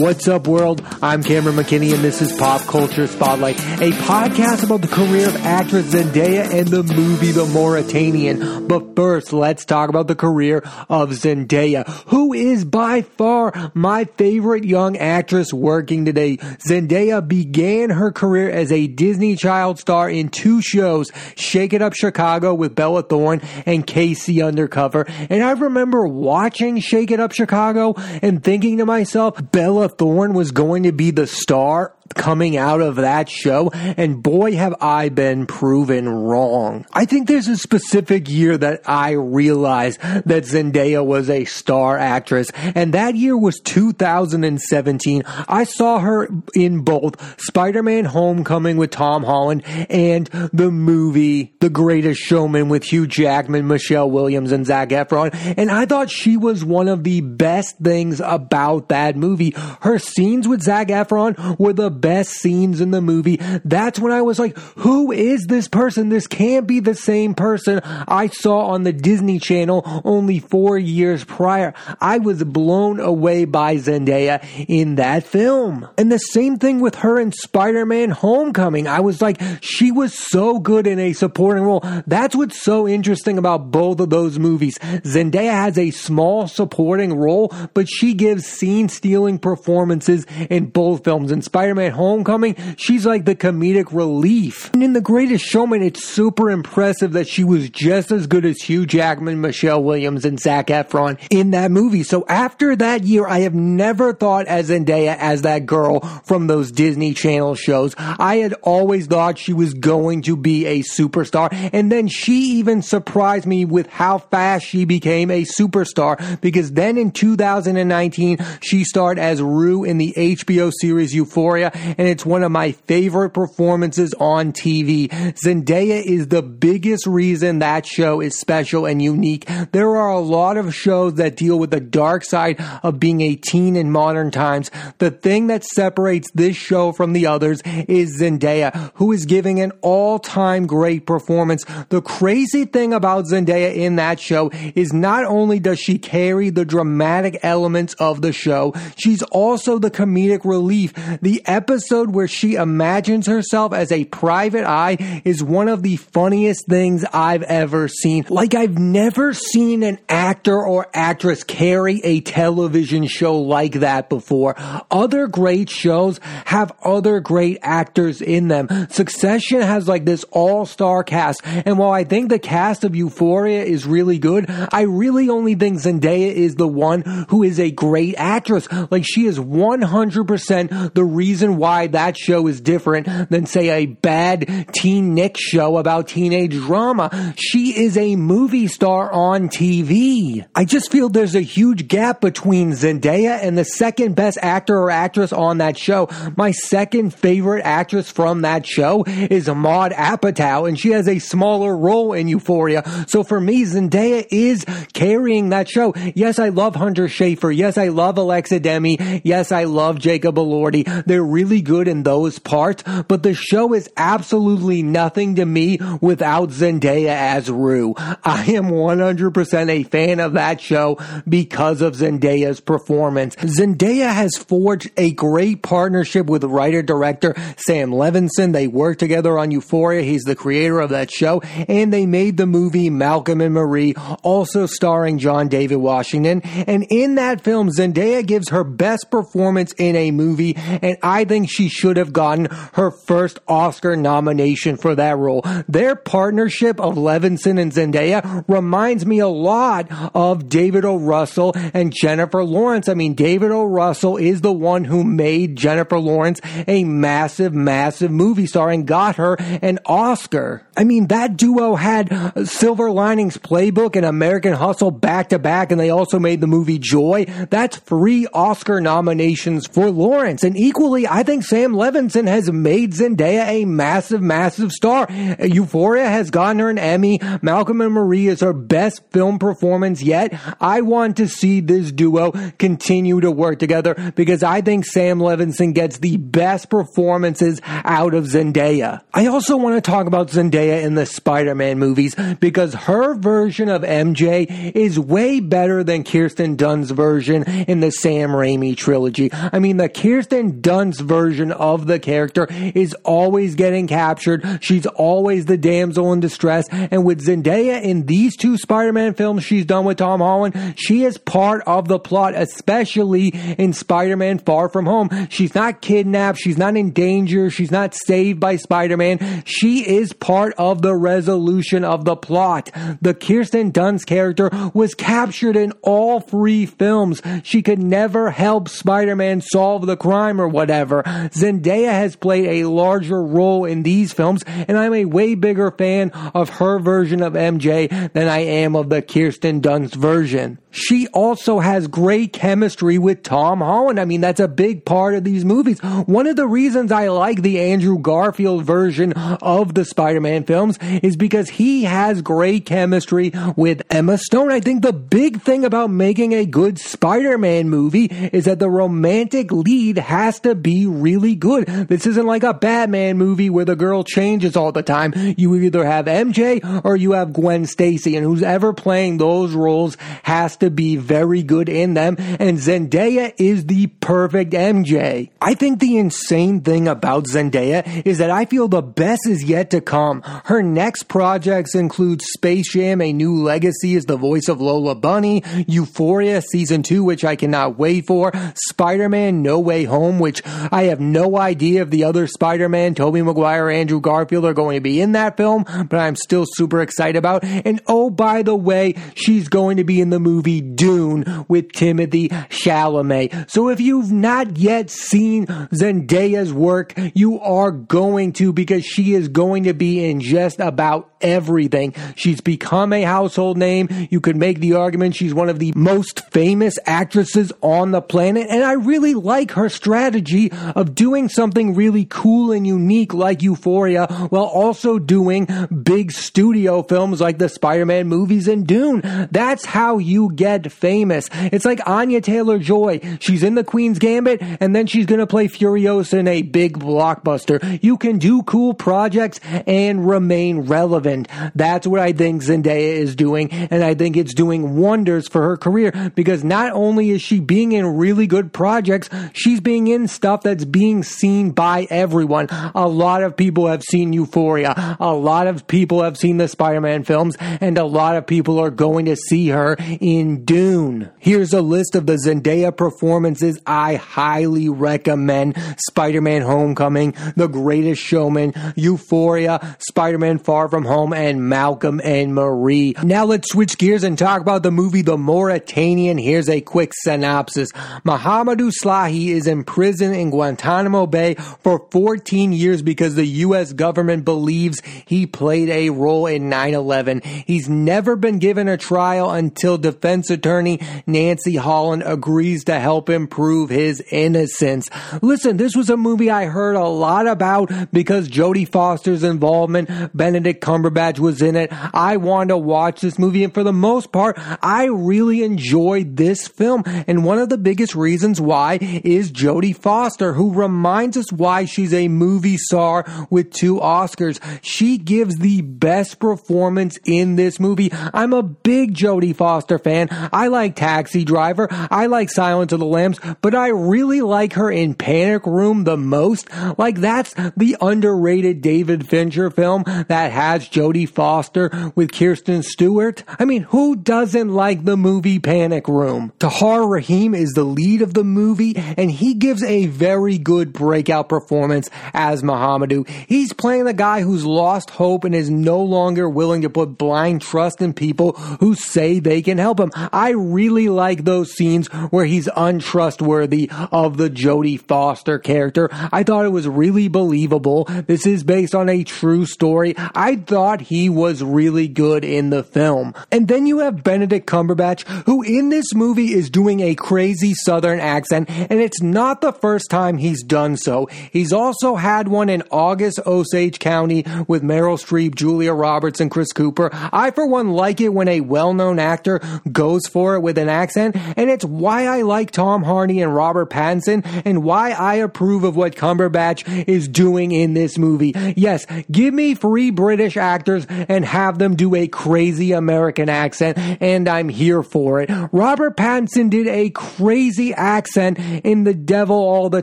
What's up, world? I'm Cameron McKinney, and this is Pop Culture Spotlight, a podcast about the career of actress Zendaya and the movie The Mauritanian. But first, let's talk about the career of Zendaya, who is by far my favorite young actress working today. Zendaya began her career as a Disney child star in two shows, Shake It Up Chicago with Bella Thorne and K.C. Undercover. And I remember watching Shake It Up Chicago and thinking to myself, Bella Thorne was going to be the star coming out of that show, and boy, have I been proven wrong. I think there's a specific year that I realized that Zendaya was a star actress, and that year was 2017. I saw her in both Spider-Man Homecoming with Tom Holland and the movie The Greatest Showman with Hugh Jackman, Michelle Williams, and Zac Efron, and I thought she was one of the best things about that movie. Her scenes with Zac Efron were the best scenes in the movie. That's when I was like, who is this person? This can't be the same person I saw on the Disney Channel only four years prior. I was blown away by Zendaya in that film. And the same thing with her in Spider-Man Homecoming. I was like, she was so good in a supporting role. That's what's so interesting about both of those movies. Zendaya has a small supporting role, but she gives scene stealing performances in both films. In Spider-Man Homecoming, she's like the comedic relief. And in The Greatest Showman, it's super impressive that she was just as good as Hugh Jackman, Michelle Williams, and Zac Efron in that movie. So after that year, I have never thought as Zendaya as that girl from those Disney Channel shows. I had always thought she was going to be a superstar. And then she even surprised me with how fast she became a superstar because then in 2019, she starred as Rue in the HBO series Euphoria and it's one of my favorite performances on TV. Zendaya is the biggest reason that show is special and unique. There are a lot of shows that deal with the dark side of being a teen in modern times. The thing that separates this show from the others is Zendaya, who is giving an all-time great performance. The crazy thing about Zendaya in that show is not only does she carry the dramatic elements of the show, she's also the comedic relief. The episode where she imagines herself as a private eye is one of the funniest things I've ever seen. Like I've never seen an actor or actress carry a television show like that before. Other great shows have other great actors in them. Succession has like this all-star cast. And while I think the cast of Euphoria is really good, I really only think Zendaya is the one who is a great actress. Like she is 100% the reason why that show is different than say a bad teen Nick show about teenage drama. She is a movie star on TV. I just feel there's a huge gap between Zendaya and the second best actor or actress on that show. My second favorite actress from that show is Maude Apatow and she has a smaller role in Euphoria. So for me, Zendaya is carrying that show. Yes, I love Hunter Schafer. Yes, I love Alexa Demie. Yes, I love Jacob Elordi. They're really good in those parts, but the show is absolutely nothing to me without Zendaya as Rue. I am 100% a fan of that show because of Zendaya's performance. Zendaya has forged a great partnership with writer director Sam Levinson. They worked together on Euphoria. He's the creator of that show, and they made the movie Malcolm and Marie, also starring John David Washington. And in that film, Zendaya gives her best performance in a movie, and I think she should have gotten her first Oscar nomination for that role. Their partnership of Levinson and Zendaya reminds me a lot of David O. Russell and Jennifer Lawrence. I mean, David O. Russell is the one who made Jennifer Lawrence a massive, massive movie star and got her an Oscar. I mean, that duo had Silver Linings Playbook and American Hustle back to back, and they also made the movie Joy. That's three Oscar nominations for Lawrence. And equally, I I think Sam Levinson has made Zendaya a massive, massive star. Euphoria has gotten her an Emmy. Malcolm and Marie is her best film performance yet. I want to see this duo continue to work together because I think Sam Levinson gets the best performances out of Zendaya. I also want to talk about Zendaya in the Spider-Man movies because her version of MJ is way better than Kirsten Dunst's version in the Sam Raimi trilogy. I mean, the Kirsten Dunst version of the character is always getting captured. She's always the damsel in distress. And with Zendaya in these two Spider-Man films she's done with Tom Holland, she is part of the plot, especially in Spider-Man Far From Home. She's not kidnapped. She's not in danger. She's not saved by Spider-Man. She is part of the resolution of the plot. The Kirsten Dunst character was captured in all three films. She could never help Spider-Man solve the crime or whatever. Zendaya has played a larger role in these films, and I'm a way bigger fan of her version of MJ than I am of the Kirsten Dunst version. She also has great chemistry with Tom Holland. I mean, that's a big part of these movies. One of the reasons I like the Andrew Garfield version of the Spider-Man films is because he has great chemistry with Emma Stone. I think the big thing about making a good Spider-Man movie is that the romantic lead has to be really good. This isn't like a Batman movie where the girl changes all the time. You either have MJ or you have Gwen Stacy and who's ever playing those roles has to be very good in them, and Zendaya is the perfect MJ. I think the insane thing about Zendaya is that I feel the best is yet to come. Her next projects include Space Jam, A New Legacy as the voice of Lola Bunny, Euphoria Season 2, which I cannot wait for, Spider-Man No Way Home, which I have no idea if the other Spider-Man, Tobey Maguire, Andrew Garfield are going to be in that film, but I'm still super excited about. And oh, by the way, she's going to be in the movie Dune with Timothée Chalamet. So if you've not yet seen Zendaya's work, you are going to because she is going to be in just about everything. She's become a household name. You could make the argument she's one of the most famous actresses on the planet. And I really like her strategy of doing something really cool and unique like Euphoria while also doing big studio films like the Spider-Man movies and Dune. That's how you get famous. It's like Anya Taylor-Joy. She's in the Queen's Gambit and then she's going to play Furiosa in a big blockbuster. You can do cool projects and remain relevant. That's what I think Zendaya is doing, and I think it's doing wonders for her career because not only is she being in really good projects, she's being in stuff that's being seen by everyone. A lot of people have seen Euphoria. A lot of people have seen the Spider-Man films, and a lot of people are going to see her in Dune. Here's a list of the Zendaya performances I highly recommend. Spider-Man Homecoming, The Greatest Showman, Euphoria, Spider-Man Far From Home, and Malcolm and Marie. Now let's switch gears and talk about the movie The Mauritanian. Here's a quick synopsis. Mohamedou Slahi is in prison in Guantanamo Bay for 14 years because the U.S. government believes he played a role in 9-11. He's never been given a trial until defense attorney Nancy Holland agrees to help him prove his innocence. Listen, this was a movie I heard a lot about because Jodie Foster's involvement, Benedict Cumberbatch Cumberbatch was in it. I wanted to watch this movie, and for the most part, I really enjoyed this film. And one of the biggest reasons why is Jodie Foster, who reminds us why she's a movie star with two Oscars. She gives the best performance in this movie. I'm a big Jodie Foster fan. I like Taxi Driver. I like Silence of the Lambs, but I really like her in Panic Room the most. Like that's the underrated David Fincher film that has Jodie Foster with Kristen Stewart. I mean, who doesn't like the movie Panic Room? Tahar Rahim is the lead of the movie and he gives a very good breakout performance as Mohamedou. He's playing the guy who's lost hope and is no longer willing to put blind trust in people who say they can help him. I really like those scenes where he's untrustworthy of the Jodie Foster character. I thought it was really believable. This is based on a true story. I thought thought he was really good in the film. And then you have Benedict Cumberbatch, who in this movie is doing a crazy southern accent, and it's not the first time he's done so. He's also had one in August Osage County with Meryl Streep, Julia Roberts, and Chris Cooper. I, for one, like it when a well-known actor goes for it with an accent, and it's why I like Tom Hardy and Robert Pattinson, and why I approve of what Cumberbatch is doing in this movie. Yes, give me free British actors and have them do a crazy American accent, and I'm here for it. Robert Pattinson did a crazy accent in The Devil all the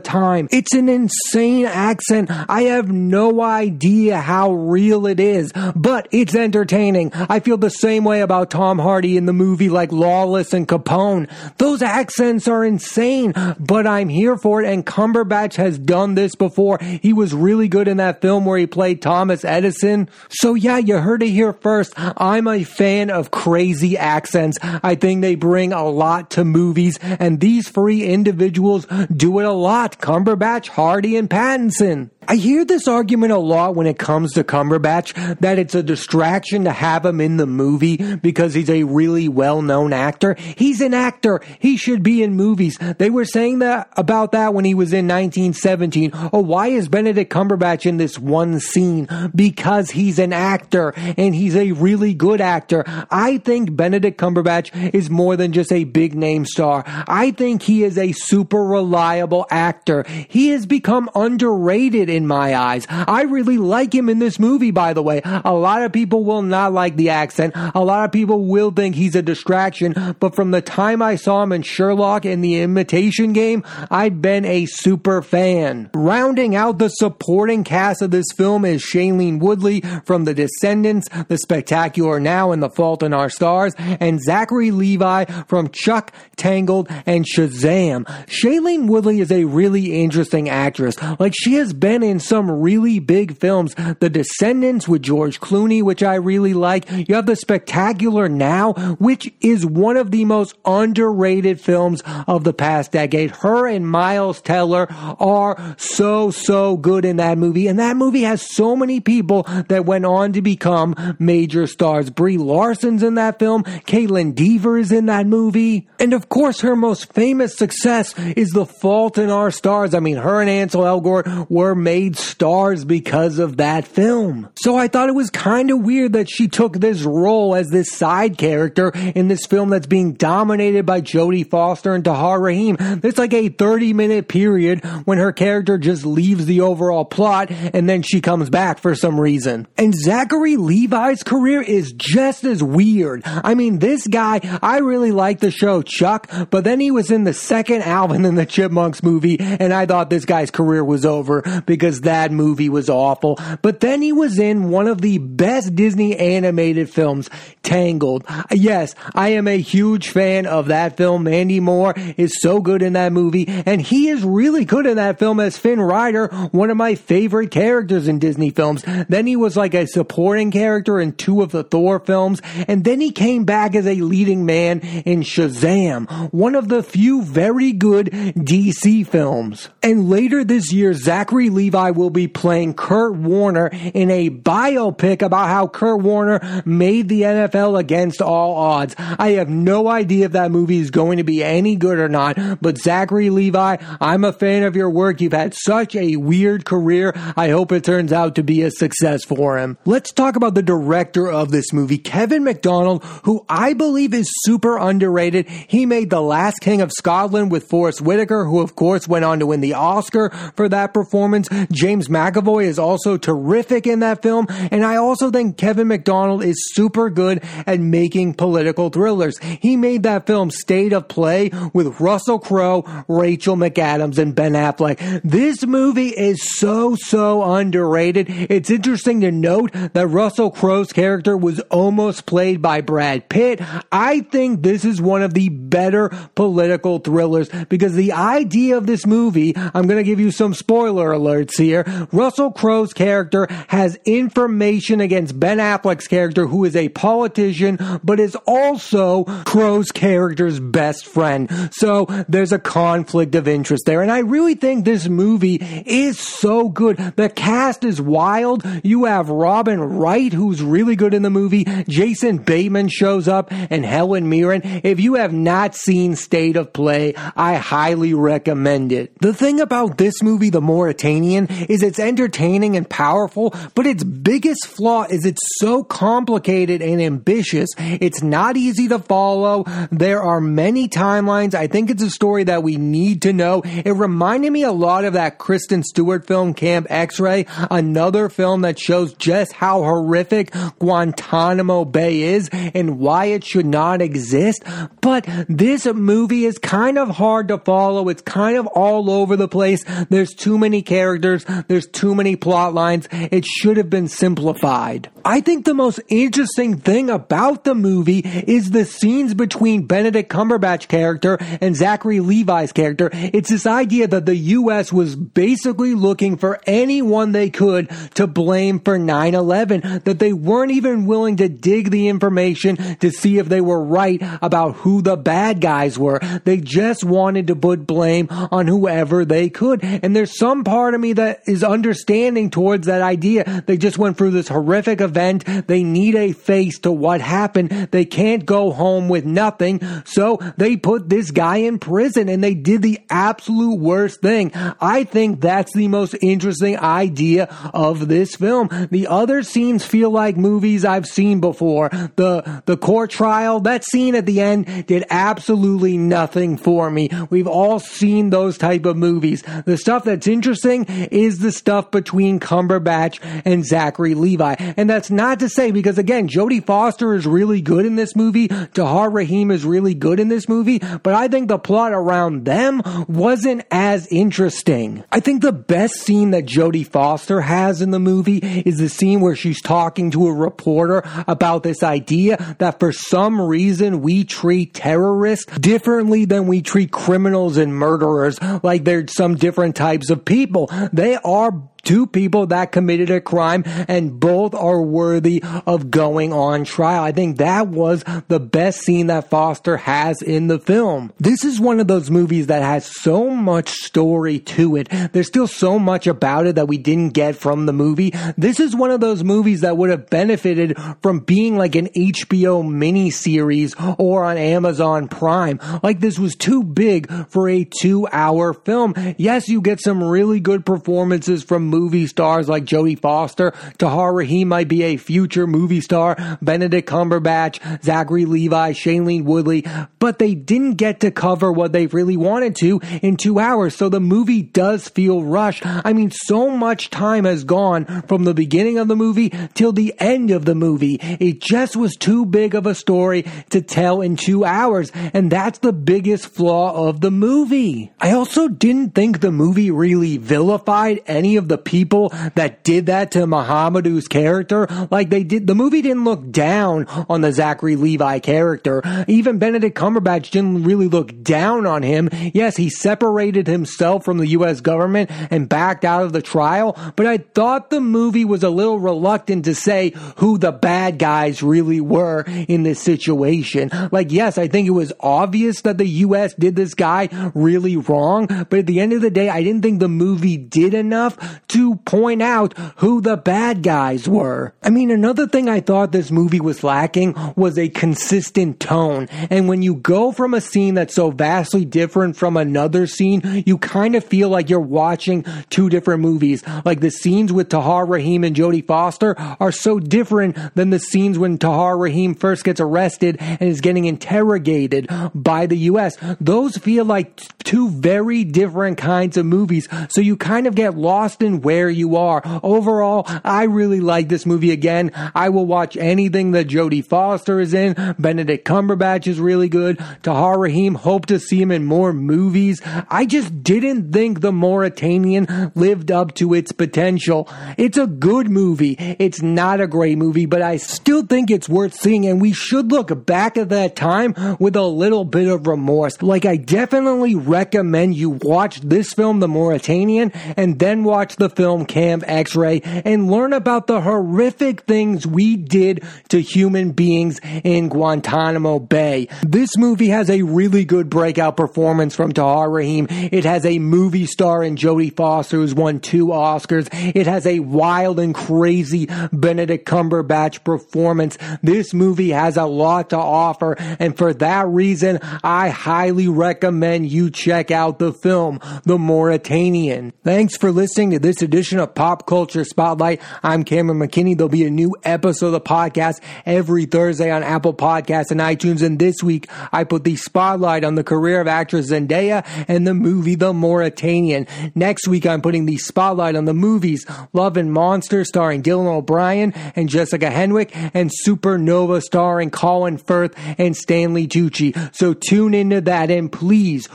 time. It's an insane accent. I have no idea how real it is, but it's entertaining. I feel the same way about Tom Hardy in the movie like Lawless and Capone. Those accents are insane, but I'm here for it, and Cumberbatch has done this before. He was really good in that film where he played Thomas Edison. So yeah, you heard it here first. I'm a fan of crazy accents. I think they bring a lot to movies, and these three individuals do it a lot. Cumberbatch, Hardy, and Pattinson. I hear this argument a lot when it comes to Cumberbatch that it's a distraction to have him in the movie because he's a really well known actor. He's an actor. He should be in movies. They were saying that about that when he was in 1917. Oh, why is Benedict Cumberbatch in this one scene? Because he's an actor and he's a really good actor. I think Benedict Cumberbatch is more than just a big name star. I think he is a super reliable actor. He has become underrated in my eyes. I really like him in this movie, by the way. A lot of people will not like the accent. A lot of people will think he's a distraction, but from the time I saw him in Sherlock and the Imitation Game, I've been a super fan. Rounding out the supporting cast of this film is Shailene Woodley from The Descendants, The Spectacular Now, and The Fault in Our Stars, and Zachary Levi from Chuck, Tangled, and Shazam. Shailene Woodley is a really interesting actress. Like, she has been in some really big films. The Descendants with George Clooney, which I really like. You have The Spectacular Now, which is one of the most underrated films of the past decade. Her and Miles Teller are so, so good in that movie. And that movie has so many people that went on to become major stars. Brie Larson's in that film. Kaitlyn Dever is in that movie. And of course, her most famous success is The Fault in Our Stars. I mean, her and Ansel Elgort were made stars because of that film. So I thought it was kind of weird that she took this role as this side character in this film that's being dominated by Jodie Foster and Tahar Rahim. It's like a 30 minute period when her character just leaves the overall plot and then she comes back for some reason. And Zachary Levi's career is just as weird. I mean, this guy, I really like the show Chuck, but then he was in the second Alvin and the Chipmunks movie and I thought this guy's career was over because that movie was awful. But then he was in one of the best Disney animated films, Tangled. Yes, I am a huge fan of that film. Mandy Moore is so good in that movie, and he is really good in that film as Finn Rider, one of my favorite characters in Disney films. Then he was like a supporting character in two of the Thor films, and then he came back as a leading man in Shazam, one of the few very good DC films. And later this year, Zachary Levi will be playing Kurt Warner in a biopic about how Kurt Warner made the NFL against all odds. I have no idea if that movie is going to be any good or not, but Zachary Levi, I'm a fan of your work. You've had such a weird career. I hope it turns out to be a success for him. Let's talk about the director of this movie, Kevin Macdonald, who I believe is super underrated. He made The Last King of Scotland with Forest Whitaker, who of course went on to win the Oscar for that performance. James McAvoy is also terrific in that film, and I also think Kevin Macdonald is super good at making political thrillers. He made that film State of Play with Russell Crowe, Rachel McAdams, and Ben Affleck. This movie is so, so underrated. It's interesting to note that Russell Crowe's character was almost played by Brad Pitt. I think this is one of the better political thrillers because the idea of this movie, I'm going to give you some spoiler alerts, here. Russell Crowe's character has information against Ben Affleck's character, who is a politician, but is also Crowe's character's best friend. So there's a conflict of interest there. And I really think this movie is so good. The cast is wild. You have Robin Wright, who's really good in the movie. Jason Bateman shows up and Helen Mirren. If you have not seen State of Play, I highly recommend it. The thing about this movie, The Mauritanian, is it's entertaining and powerful, but its biggest flaw is it's so complicated and ambitious. It's not easy to follow. There are many timelines. I think it's a story that we need to know. It reminded me a lot of that Kristen Stewart film, Camp X-Ray, another film that shows just how horrific Guantanamo Bay is and why it should not exist. But this movie is kind of hard to follow. It's kind of all over the place. There's too many characters. There's too many plot lines. It should have been simplified. I think the most interesting thing about the movie is the scenes between Benedict Cumberbatch character and Zachary Levi's character. It's this idea that the US was basically looking for anyone they could to blame for 9-11, that they weren't even willing to dig the information to see if they were right about who the bad guys were. They just wanted to put blame on whoever they could. And there's some part of me that is understanding towards that idea. They just went through this horrific event. They need a face to what happened. They can't go home with nothing. So they put this guy in prison and they did the absolute worst thing. I think that's the most interesting idea of this film. The other scenes feel like movies I've seen before. The, the court trial, that scene at the end did absolutely nothing for me. We've all seen those type of movies. The stuff that's interesting is the stuff between Cumberbatch and Zachary Levi. And that's not to say, because again, Jodie Foster is really good in this movie. Tahar Rahim is really good in this movie, but I think the plot around them wasn't as interesting. I think the best scene that Jodie Foster has in the movie is the scene where she's talking to a reporter about this idea that for some reason we treat terrorists differently than we treat criminals and murderers, like they're some different types of people. They are two people that committed a crime and both are worthy of going on trial. I think that was the best scene that Foster has in the film. This is one of those movies that has so much story to it. There's still so much about it that we didn't get from the movie. This is one of those movies that would have benefited from being like an HBO miniseries or on Amazon Prime. Like this was too big for a two hour film. Yes, you get some really good performances from movie stars like Jodie Foster. Tahar Rahim might be a future movie star. Benedict Cumberbatch, Zachary Levi, Shailene Woodley, but they didn't get to cover what they really wanted to in two hours. So the movie does feel rushed. I mean, so much time has gone from the beginning of the movie till the end of the movie. It just was too big of a story to tell in two hours. And that's the biggest flaw of the movie. I also didn't think the movie really vilified any of the people that did that to Mohamedou's character. Like they did, the movie didn't look down on the Zachary Levi character. Even Benedict Cumberbatch didn't really look down on him. Yes, he separated himself from the US government and backed out of the trial, but I thought the movie was a little reluctant to say who the bad guys really were in this situation. Like, yes, I think it was obvious that the US did this guy really wrong, but at the end of the day, I didn't think the movie did enough to point out who the bad guys were. I mean, another thing I thought this movie was lacking was a consistent tone. And when you go from a scene that's so vastly different from another scene, you kind of feel like you're watching two different movies. Like the scenes with Tahar Rahim and Jodie Foster are so different than the scenes when Tahar Rahim first gets arrested and is getting interrogated by the US. Those feel like two very different kinds of movies. So you kind of get lost in where you are. Overall, I really like this movie again. I will watch anything that Jodie Foster is in. Benedict Cumberbatch is really good. Tahar Rahim, hope to see him in more movies. I just didn't think The Mauritanian lived up to its potential. It's a good movie. It's not a great movie, but I still think it's worth seeing and we should look back at that time with a little bit of remorse. Like I definitely recommend you watch this film, The Mauritanian, and then watch the film Camp X-Ray and learn about the horrific things we did to human beings in Guantanamo Bay. This movie has a really good breakout performance from Tahar Rahim. It has a movie star in Jodie Foster who's won two Oscars. It has a wild and crazy Benedict Cumberbatch performance. This movie has a lot to offer and for that reason, I highly recommend you check out the film, The Mauritanian. Thanks for listening to this edition of Pop Culture Spotlight. I'm Cameron McKinney. There'll be a new episode of the podcast every Thursday on Apple Podcasts and iTunes. And this week, I put the spotlight on the career of actress Zendaya and the movie The Mauritanian. Next week, I'm putting the spotlight on the movies Love and Monster starring Dylan O'Brien and Jessica Henwick and Supernova starring Colin Firth and Stanley Tucci. So tune into that and please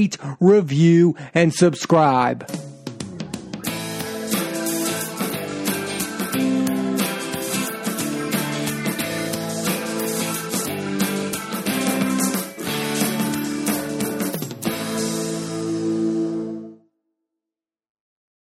rate, review, and subscribe.